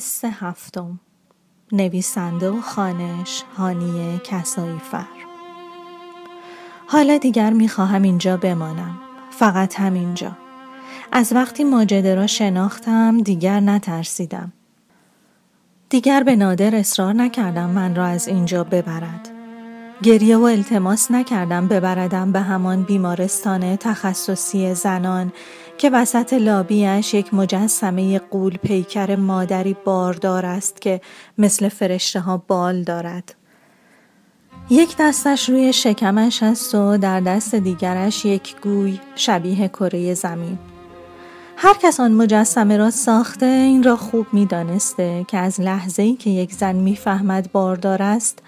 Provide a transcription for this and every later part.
حس هفتم. نویسنده و خانش هانیه کسایی فر حالا دیگر می‌خواهم اینجا بمانم. فقط همینجا. از وقتی ماجده را شناختم دیگر نترسیدم. دیگر به نادر اصرار نکردم من را از اینجا ببرد. گریه و التماس نکردم ببردم به همان بیمارستان تخصصی زنان که وسط لابیش یک مجسمه قول پیکر مادری باردار است که مثل فرشته ها بال دارد. یک دستش روی شکمش است و در دست دیگرش یک گوی شبیه کره زمین. هر کس آن مجسمه را ساخته این را خوب می دانسته که از لحظه ای که یک زن می‌فهمد باردار است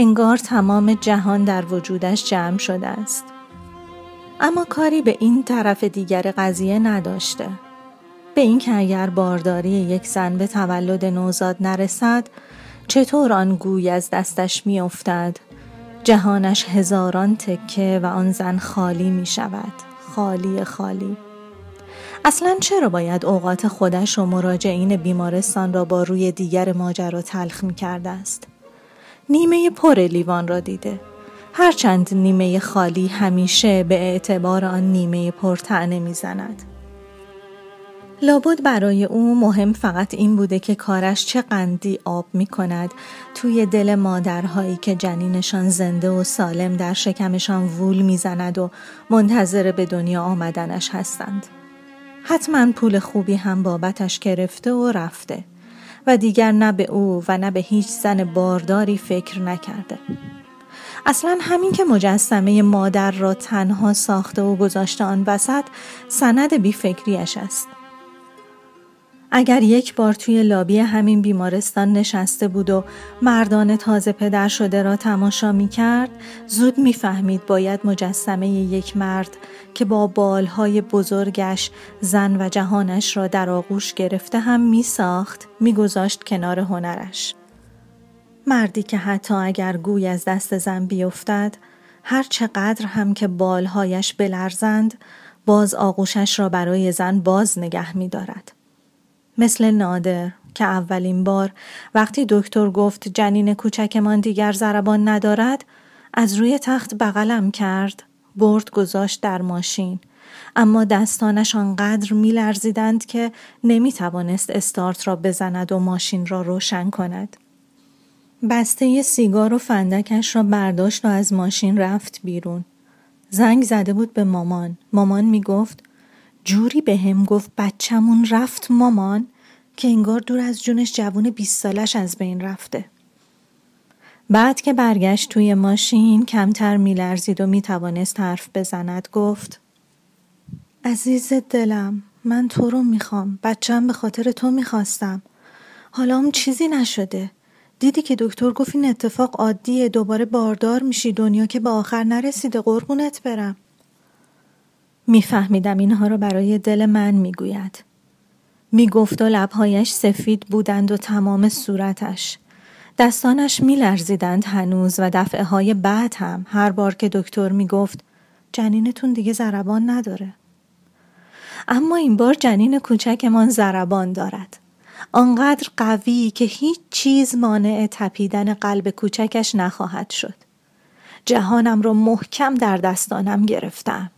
انگار تمام جهان در وجودش جمع شده است. اما کاری به این طرف دیگر قضیه نداشته. به اینکه اگر بارداری یک زن به تولد نوزاد نرسد چطور آن گوی از دستش می افتد؟ جهانش هزاران تکه و آن زن خالی می شود. خالی خالی. اصلا چرا باید اوقات خودش و مراجعین بیمارستان را با روی دیگر ماجرا تلخ می کرده است؟ نیمه پر لیوان را دیده. هرچند نیمه خالی همیشه به اعتبار آن نیمه پرتعنه می‌زند. لابد برای او مهم فقط این بوده که کارش چه قندی آب می کند توی دل مادرهایی که جنینشان زنده و سالم در شکمشان وول می‌زند و منتظر به دنیا آمدنش هستند. حتما پول خوبی هم بابتش گرفته و رفته و دیگر نه به او و نه به هیچ زن بارداری فکر نکرده. اصلا همین که مجسمه مادر را تنها ساخته و گذاشته آن وسط سند بیفکریش است اگر یک بار توی لابی همین بیمارستان نشسته بود و مردان تازه پدر شده را تماشا می کرد زود می فهمید باید مجسمه یک مرد که با بالهای بزرگش زن و جهانش را در آغوش گرفته هم می ساخت می گذاشت کنار هنرش. مردی که حتی اگر گوی از دست زن بیفتد هر چقدر هم که بالهایش بلرزند باز آغوشش را برای زن باز نگه می دارد. مثل نادر که اولین بار وقتی دکتر گفت جنین کوچکمان دیگر زربان ندارد از روی تخت بغلم کرد برد گذاشت در ماشین اما دستانش آنقدر میلرزیدند که نمی توانست استارت را بزند و ماشین را روشن کند. بسته سیگار و فندکش را برداشت و از ماشین رفت بیرون. زنگ زده بود به مامان. مامان می گفت جوری به هم گفت بچمون رفت مامان که انگار دور از جونش جوون 20 سالش از بین رفته. بعد که برگشت توی ماشین کمتر میلرزید و می‌توانست حرف بزند گفت عزیز دلم من تو رو می‌خوام. بچم به خاطر تو می‌خواستم. حالا اون چیزی نشده. دیدی که دکتر گفت این اتفاق عادیه. دوباره باردار میشی دنیا که به آخر نرسیده. قربونت برم. میفهمیدم اینها را برای دل من می‌گوید. می‌گفت و لبهایش سفید بودند و تمام صورتش. دستانش میلرزیدند هنوز و دفعه های بعد هم هر بار که دکتر می‌گفت جنینتون دیگه زربان نداره. اما این بار جنین کوچکمان زربان دارد. آنقدر قوی که هیچ چیز مانع تپیدن قلب کوچکش نخواهد شد. جهانم را محکم در دستانم گرفتم.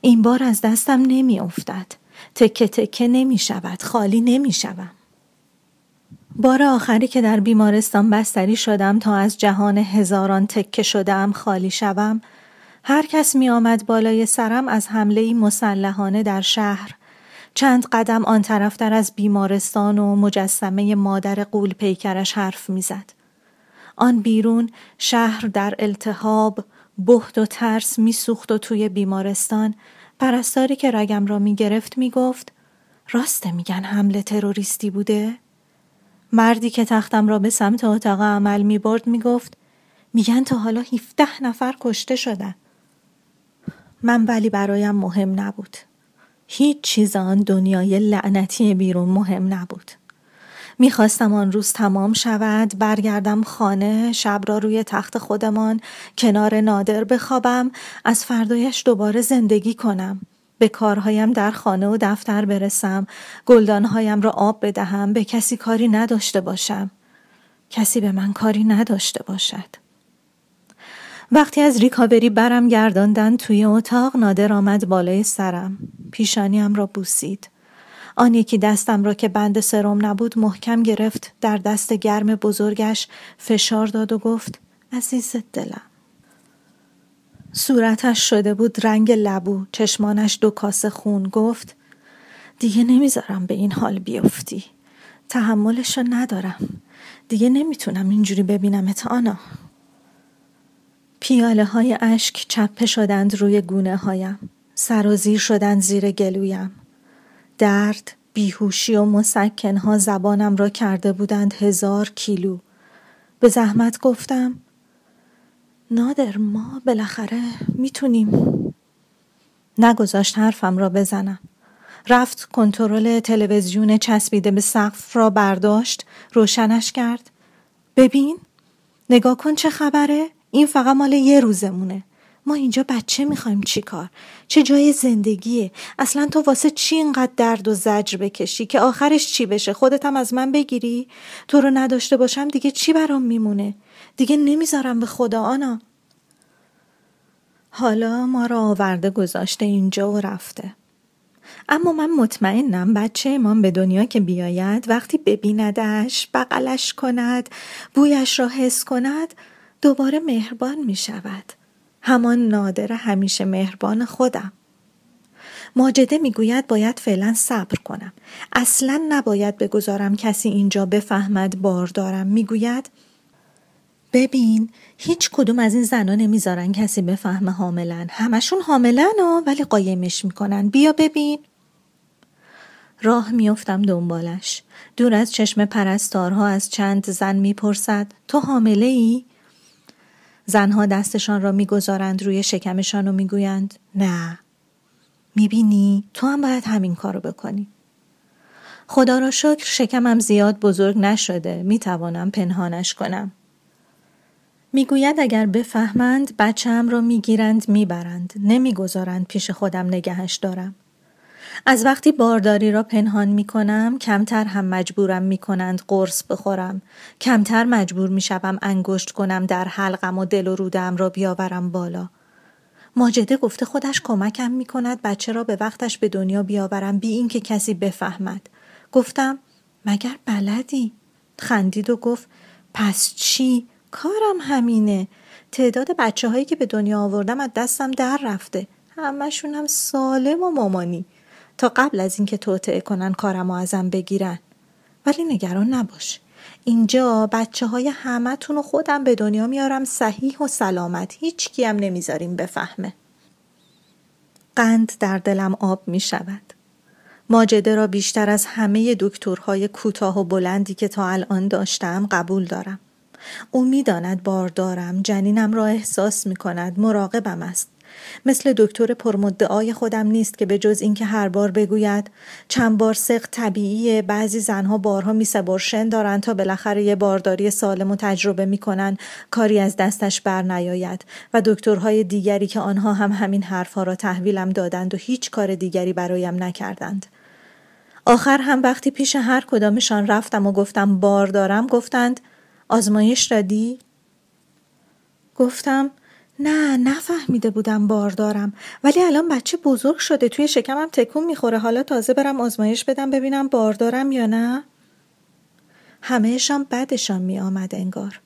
این بار از دستم نمی افتد تکه تکه نمی شود خالی نمی شود. بار آخری که در بیمارستان بستری شدم تا از جهان هزاران تکه شدم خالی شوم هر کس می آمد بالای سرم از حمله مسلحانه در شهر چند قدم آن طرفتر از بیمارستان و مجسمه مادر قول پیکرش حرف می‌زد. آن بیرون شهر در التهاب بهت و ترس میسوخت و توی بیمارستان پرستاری که رگم را می‌گرفت می‌گفت راسته میگن حمله تروریستی بوده؟ مردی که تختم را به سمت اتاق عمل می‌برد می‌گفت میگن تا حالا 17 نفر کشته شدن. من ولی برایم مهم نبود. هیچ چیز آن دنیای لعنتی بیرون مهم نبود. می‌خواستم آن روز تمام شود. برگردم خانه شب را روی تخت خودمان کنار نادر بخوابم. از فردایش دوباره زندگی کنم. به کارهایم در خانه و دفتر برسم. گلدانهایم را آب بدهم. به کسی کاری نداشته باشم. کسی به من کاری نداشته باشد. وقتی از ریکاوری برم گرداندن توی اتاق نادر آمد بالای سرم. پیشانیم را بوسید. آن یکی دستم را که بند سرم نبود محکم گرفت در دست گرم بزرگش فشار داد و گفت عزیز دلم. صورتش شده بود رنگ لبو چشمانش دو کاسه خون گفت دیگه نمی‌ذارم به این حال بیفتی. تحملش ندارم. دیگه نمی‌تونم اینجوری ببینم آنا. پیاله های اشک چپه شدند روی گونه هایم سرازیر شدند زیر گلویم. درد بیهوشی و مسکنها زبانم را کرده بودند هزار کیلو. به زحمت گفتم نادر ما بالاخره می‌تونیم. نگذاشت حرفم را بزنم. رفت کنترل تلویزیون چسبیده به سقف را برداشت روشنش کرد. ببین نگاه کن چه خبره این فقط مال یه روزمونه. ما اینجا بچه می‌خوایم چی کار؟ چه جای زندگیه؟ اصلا تو واسه چی اینقدر درد و زجر بکشی که آخرش چی بشه؟ خودت هم از من بگیری؟ تو رو نداشته باشم دیگه چی برام میمونه؟ دیگه نمی‌ذارم به خدا آنا حالا ما را آورده گذاشته اینجا و رفته اما من مطمئنم بچه ایمان به دنیا که بیاید وقتی ببیندش بغلش کند بویش را حس کند دوباره مهربان می شود همان نادر همیشه مهربان خودم. ماجده می‌گوید باید فعلا صبر کنم. اصلا نباید بگذارم کسی اینجا بفهمد بار دارم. می‌گوید ببین هیچ کدوم از این زنا نمی‌ذارن کسی بفهمه حاملن. همشون حاملن و ولی قایمش می‌کنن. بیا ببین. راه میافتم دنبالش. دور از چشم پرستارها از چند زن می‌پرسد تو حامله ای؟ زنها دستشان را می‌گذارند روی شکمشان و می‌گویند. نه. می‌بینی؟ تو هم باید همین کارو بکنی. خدا را شکر شکمم زیاد بزرگ نشده. می‌توانم پنهانش کنم. می‌گوید اگر بفهمند بچم را می‌گیرند می‌برند. نمی‌گذارند پیش خودم نگهش دارم. از وقتی بارداری را پنهان می کنم کمتر هم مجبورم می کنند قرص بخورم. کمتر مجبور می شوم انگشت کنم در حلقم و دل و رودم را بیاورم بالا. ماجده گفته خودش کمکم می کند بچه را به وقتش به دنیا بیاورم بی اینکه کسی بفهمد. گفتم مگر بلدی؟ خندید و گفت پس چی؟ کارم همینه. تعداد بچه هایی که به دنیا آوردم از دستم در رفته. همشون هم سالم و مامانی. تا قبل از اینکه توطعه کنن کارمو ازم بگیرن. ولی نگران نباش. اینجا بچه های همه رو خودم به دنیا میارم صحیح و سلامت. هیچ کیم نمی‌ذاریم بفهمه. قند در دلم آب می شود ماجده را بیشتر از همه دکترهای کوتاه و بلندی که تا الان داشتم قبول دارم. او می‌داند بار دارم جنینم را احساس می کند مراقبم است. مثل دکتر پرمدعای خودم نیست که به جز اینکه هر بار بگوید چند بار سق طبیعیه بعضی زنها بارها میسبرشن دارند تا بالاخره یه بارداری سالم و تجربه می‌کنن کاری از دستش بر نیاید و دکترهای دیگری که آنها هم همین حرفها را تحویلم دادند و هیچ کار دیگری برایم نکردند آخر هم وقتی پیش هر کدامشان رفتم و گفتم بار دارم گفتند آزمایش دادی؟ گفتم نه نفهمیده بودم بار دارم. ولی الان بچه بزرگ شده توی شکمم تکون می‌خوره. حالا تازه برم آزمایش بدم ببینم بار دارم یا نه. همهشان بدشان می آمد انگار.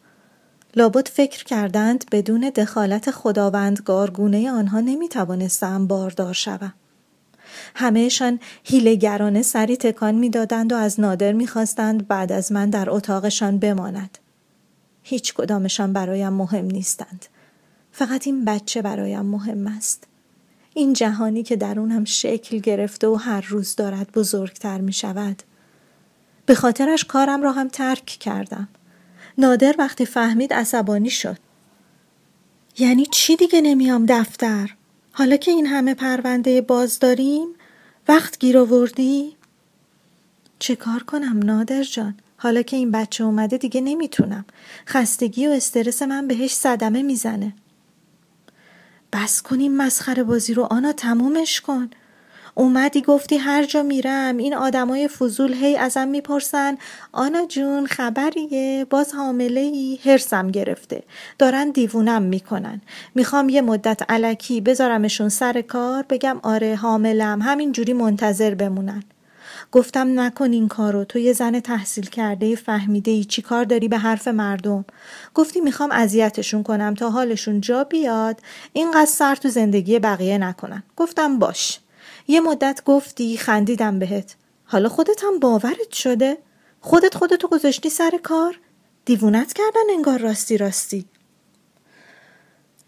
لابد فکر کردند بدون دخالت خداوندگار گونه آنها نمی توانستم باردار شوم. همهشان هیلگرانه سری تکان می‌دادند و از نادر می‌خواستند بعد از من در اتاقشان بماند. هیچ کدامشان برایم مهم نیستند. فقط این بچه برایم مهم است. این جهانی که در هم شکل گرفته و هر روز دارد بزرگتر می شود به خاطرش کارم را هم ترک کردم. نادر وقتی فهمید عصبانی شد. یعنی چی دیگه نمیام دفتر؟ حالا که این همه پرونده باز داریم؟ وقت گیر آوردی؟ چه کار کنم نادر جان؟ حالا که این بچه اومده دیگه نمی‌تونم. خستگی و استرس من بهش صدمه می‌زنه. بس کنیم مسخره بازی رو. آنا تمومش کن. اومدی گفتی هر جا میرم. این آدمای فضول هی ازم می‌پرسن. آنا جون خبریه؟ باز حامله ای هرسم گرفته. دارن دیوونم می‌کنن. می‌خوام یه مدت علکی بذارمشون سر کار. بگم آره حاملم. همین جوری منتظر بمونن. گفتم نکن این کارو تو یه زن تحصیل کرده فهمیده ای چی کار داری به حرف مردم. گفتی می‌خوام اذیتشون کنم تا حالشون جا بیاد. اینقدر سر تو زندگی بقیه نکنن. گفتم باش. یه مدت گفتی خندیدم بهت. حالا خودت هم باورت شده؟ خودت خودتو گذاشتی سر کار؟ دیوونت کردن انگار راستی راستی.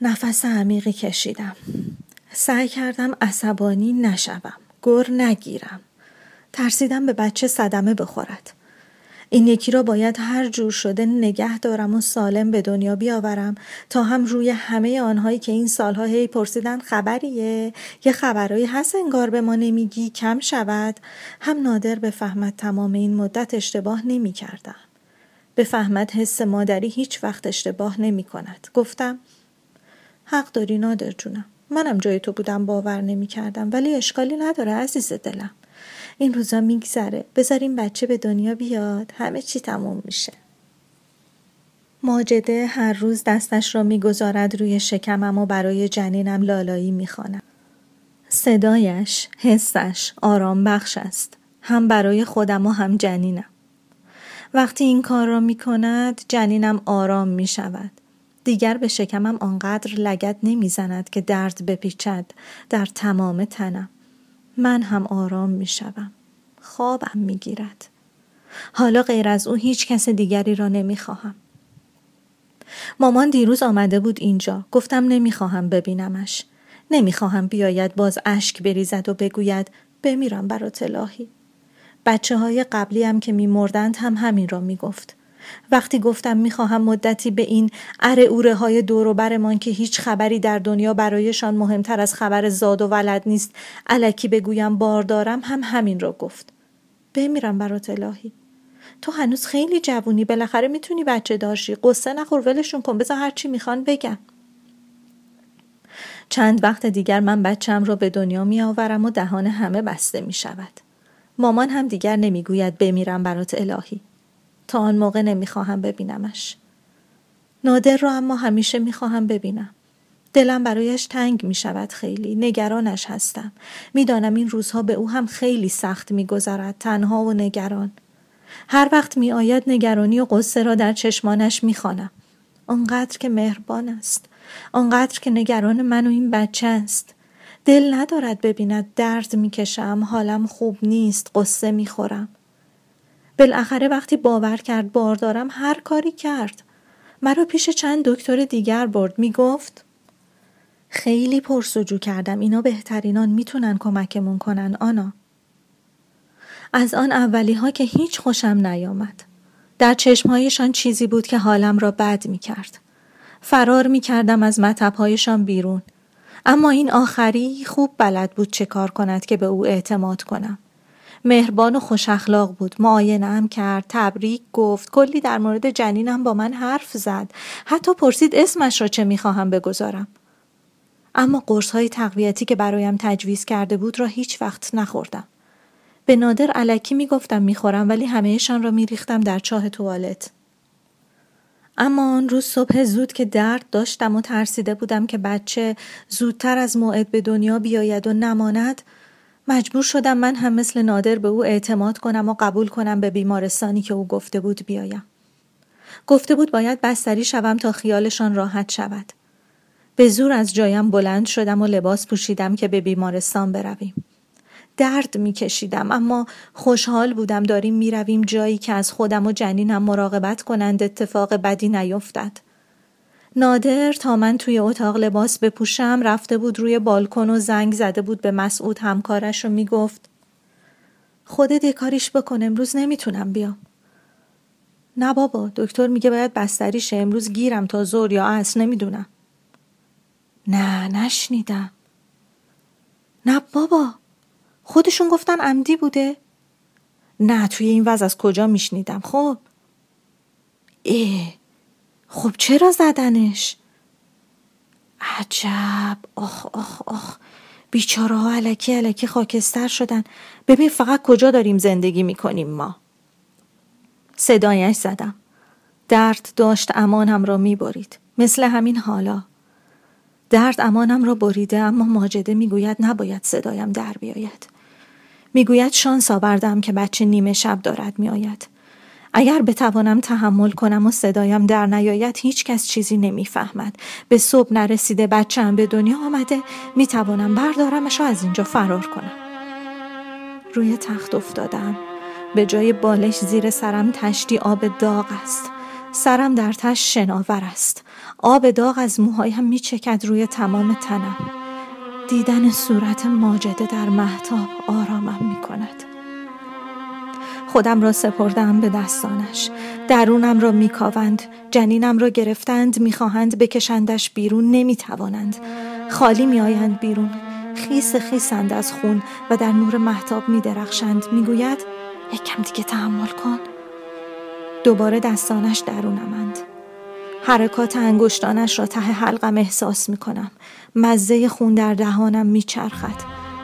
نفس عمیقی کشیدم. سعی کردم عصبانی نشوم. گر نگیرم. ترسیدم به بچه صدمه بخورد این یکی را باید هر جور شده نگه دارم و سالم به دنیا بیاورم تا هم روی همه آنهایی که این سالها هی پرسیدن خبریه یه خبرهایی هست انگار به ما نمیگی کم شود هم نادر بفهمد تمام این مدت اشتباه نمی کردم. بفهمد حس مادری هیچ وقت اشتباه نمی کند. گفتم حق داری نادر جونم. منم جای تو بودم باور نمی کردم ولی اشکالی نداره عزیز دلم. این روزا میگذره. بذاریم بچه به دنیا بیاد. همه چی تموم میشه. ماجده هر روز دستش را می‌گذارد روی شکمم و برای جنینم لالایی می‌خواند صدایش حسش آرام بخش است. هم برای خودم و هم جنینم. وقتی این کار را می کند جنینم آرام می شود دیگر به شکمم آنقدر لگت نمی‌زند که درد بپیچد در تمام تنم. من هم آرام می شوم. خوابم می گیرد. حالا غیر از او هیچ کس دیگری را نمی خواهم. مامان دیروز آمده بود اینجا. گفتم نمی خواهم ببینمش. نمی خواهم بیاید باز اشک بریزد و بگوید بمیرم برات الهی. بچه های قبلی هم که میمردند هم همین را می‌گفت. وقتی گفتم می‌خواهم مدتی به این اره اوره های دور برمان که هیچ خبری در دنیا برایشان مهمتر از خبر زاد و ولد نیست علکی بگویم بار دارم هم همین را گفت. بمیرم برات الهی. تو هنوز خیلی جوونی بالاخره می‌تونی بچه دارشی قصه نخور ولشون کن. بذار هرچی می‌خوان بگم. چند وقت دیگر من بچم را به دنیا می آورم و دهان همه بسته می شود. مامان هم دیگر نمی‌گوید بمیرم برات الهی. تا آن موقع نمی‌خواهم ببینمش. نادر را اما همیشه می‌خواهم ببینم. دلم برایش تنگ می شود خیلی. نگرانش هستم. می‌دانم این روزها به او هم خیلی سخت میگذرد. تنها و نگران. هر وقت می آید نگرانی و قصه را در چشمانش می خانم. آنقدر که مهربان است. آنقدر که نگران من و این بچه است. دل ندارد ببیند درد می‌کشم حالم خوب نیست قصه می‌خورم بالاخره وقتی باور کرد بار دارم هر کاری کرد مرا پیش چند دکتر دیگر برد می‌گفت خیلی پرسجو کردم اینا بهترینان می‌تونن کمکمون کنن آنا از آن اولی ها که هیچ خوشم نیامد در چشمهایشان چیزی بود که حالم را بد می کرد. فرار می کردم از مطبهایشان بیرون. اما این آخری خوب بلد بود چه کار کند که به او اعتماد کنم. مهربان و خوش اخلاق بود. معاینم کرد تبریک گفت. کلی در مورد جنینم با من حرف زد. حتی پرسید اسمش را چه می‌خواهم بگذارم. اما قرص های تقویتی که برایم تجویز کرده بود را هیچ وقت نخوردم. به نادر علکی می‌گفتم می‌خورم ولی همهشان را میریختم در چاه توالت. اما آن روز صبح زود که درد داشتم و ترسیده بودم که بچه زودتر از موعد به دنیا بیاید و نماند مجبور شدم من هم مثل نادر به او اعتماد کنم و قبول کنم به بیمارستانی که او گفته بود بیایم. گفته بود باید بستری شوم تا خیالشان راحت شود. به زور از جایم بلند شدم و لباس پوشیدم که به بیمارستان برویم. درد میکشیدم اما خوشحال بودم داریم می‌رویم جایی که از خودم و جنینم مراقبت کنند اتفاق بدی نیفتد. نادر تا من توی اتاق لباس بپوشم رفته بود روی بالکن و زنگ زده بود به مسعود همکارش و می‌گفت خودت یه کاریش بکن امروز نمی‌تونم بیام. نه بابا دکتر میگه باید بستریشه امروز گیرم تا زور یا اصل نمی‌دونم. نه نشنیدم. نه بابا خودشون گفتن عمدی بوده. نه توی این وضع از کجا میشنیدم؟ خب. اه خب چرا زدنش؟ عجب. آخ آخ آخ. بیچاره ها علکی علکی خاکستر شدن. ببین فقط کجا داریم زندگی می‌کنیم ما. صدایش زدم. درد داشت امانم را می‌برید. مثل همین حالا. درد امانم را بریده اما ماجده می‌گوید نباید صدایم در بیاید. می‌گوید شانس آوردم که بچه نیمه شب دارد میآید. اگر بتوانم تحمل کنم و صدایم در نیاید هیچ کس چیزی نمی‌فهمد. به صبح نرسیده بچم به دنیا آمده می‌توانم بردارمش و از اینجا فرار کنم. روی تخت افتادم. به جای بالش زیر سرم تشتی آب داغ است. سرم در تش شناور است. آب داغ از موهایم میچکد روی تمام تنم. دیدن صورت ماجده در محتاب آرامم می‌کند. خودم را سپردم به دستانش درونم را میکاوند جنینم را گرفتند می‌خواهند بکشندش بیرون نمی‌توانند خالی میآیند بیرون خیس خیسند از خون و در نور محتاب میدرخشند می‌گوید یکم دیگه تحمل کن دوباره دستانش درونمند حرکات انگشتانش را ته حلقم احساس می کنم. مزه خون در دهانم می چرخد.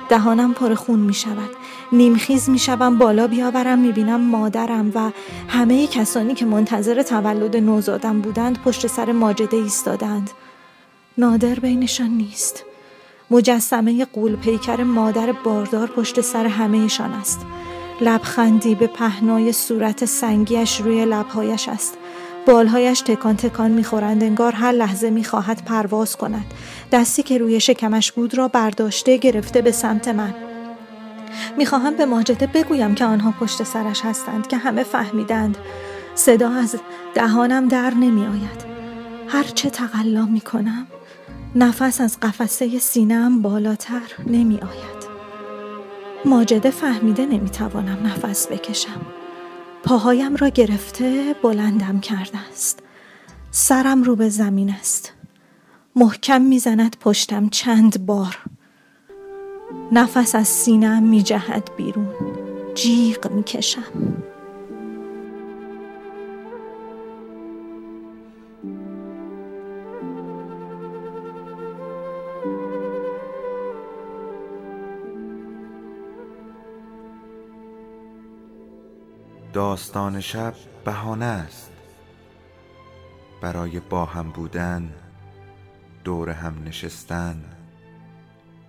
دهانم پر خون می شود. نیمخیز می شوم بالا بیاورم می بینم مادرم و همه کسانی که منتظر تولد نوزادم بودند پشت سر ماجده ایستادند. نادر بینشان نیست. مجسمه قول پیکر مادر باردار پشت سر همهشان است. لبخندی به پهنای صورت سنگیش روی لبهایش است. بالهایش تکان تکان می‌خورند انگار هر لحظه می‌خواهد پرواز کند دستی که روی شکمش بود را برداشته گرفته به سمت من می‌خواهم به ماجده بگویم که آنها پشت سرش هستند که همه فهمیدند. صدا از دهانم در نمیآید. هر چه تقلا می‌کنم نفس از قفسه سینم بالاتر نمی آید. ماجده فهمیده نمی‌توانم نفس بکشم. پاهایم را گرفته بلندم کرده است. سرم رو به زمین است. محکم می‌زند پشتم چند بار. نفس از سینم میجهد بیرون. جیغ می‌کشم داستان شب بهانه است. برای با هم بودن دور هم نشستن.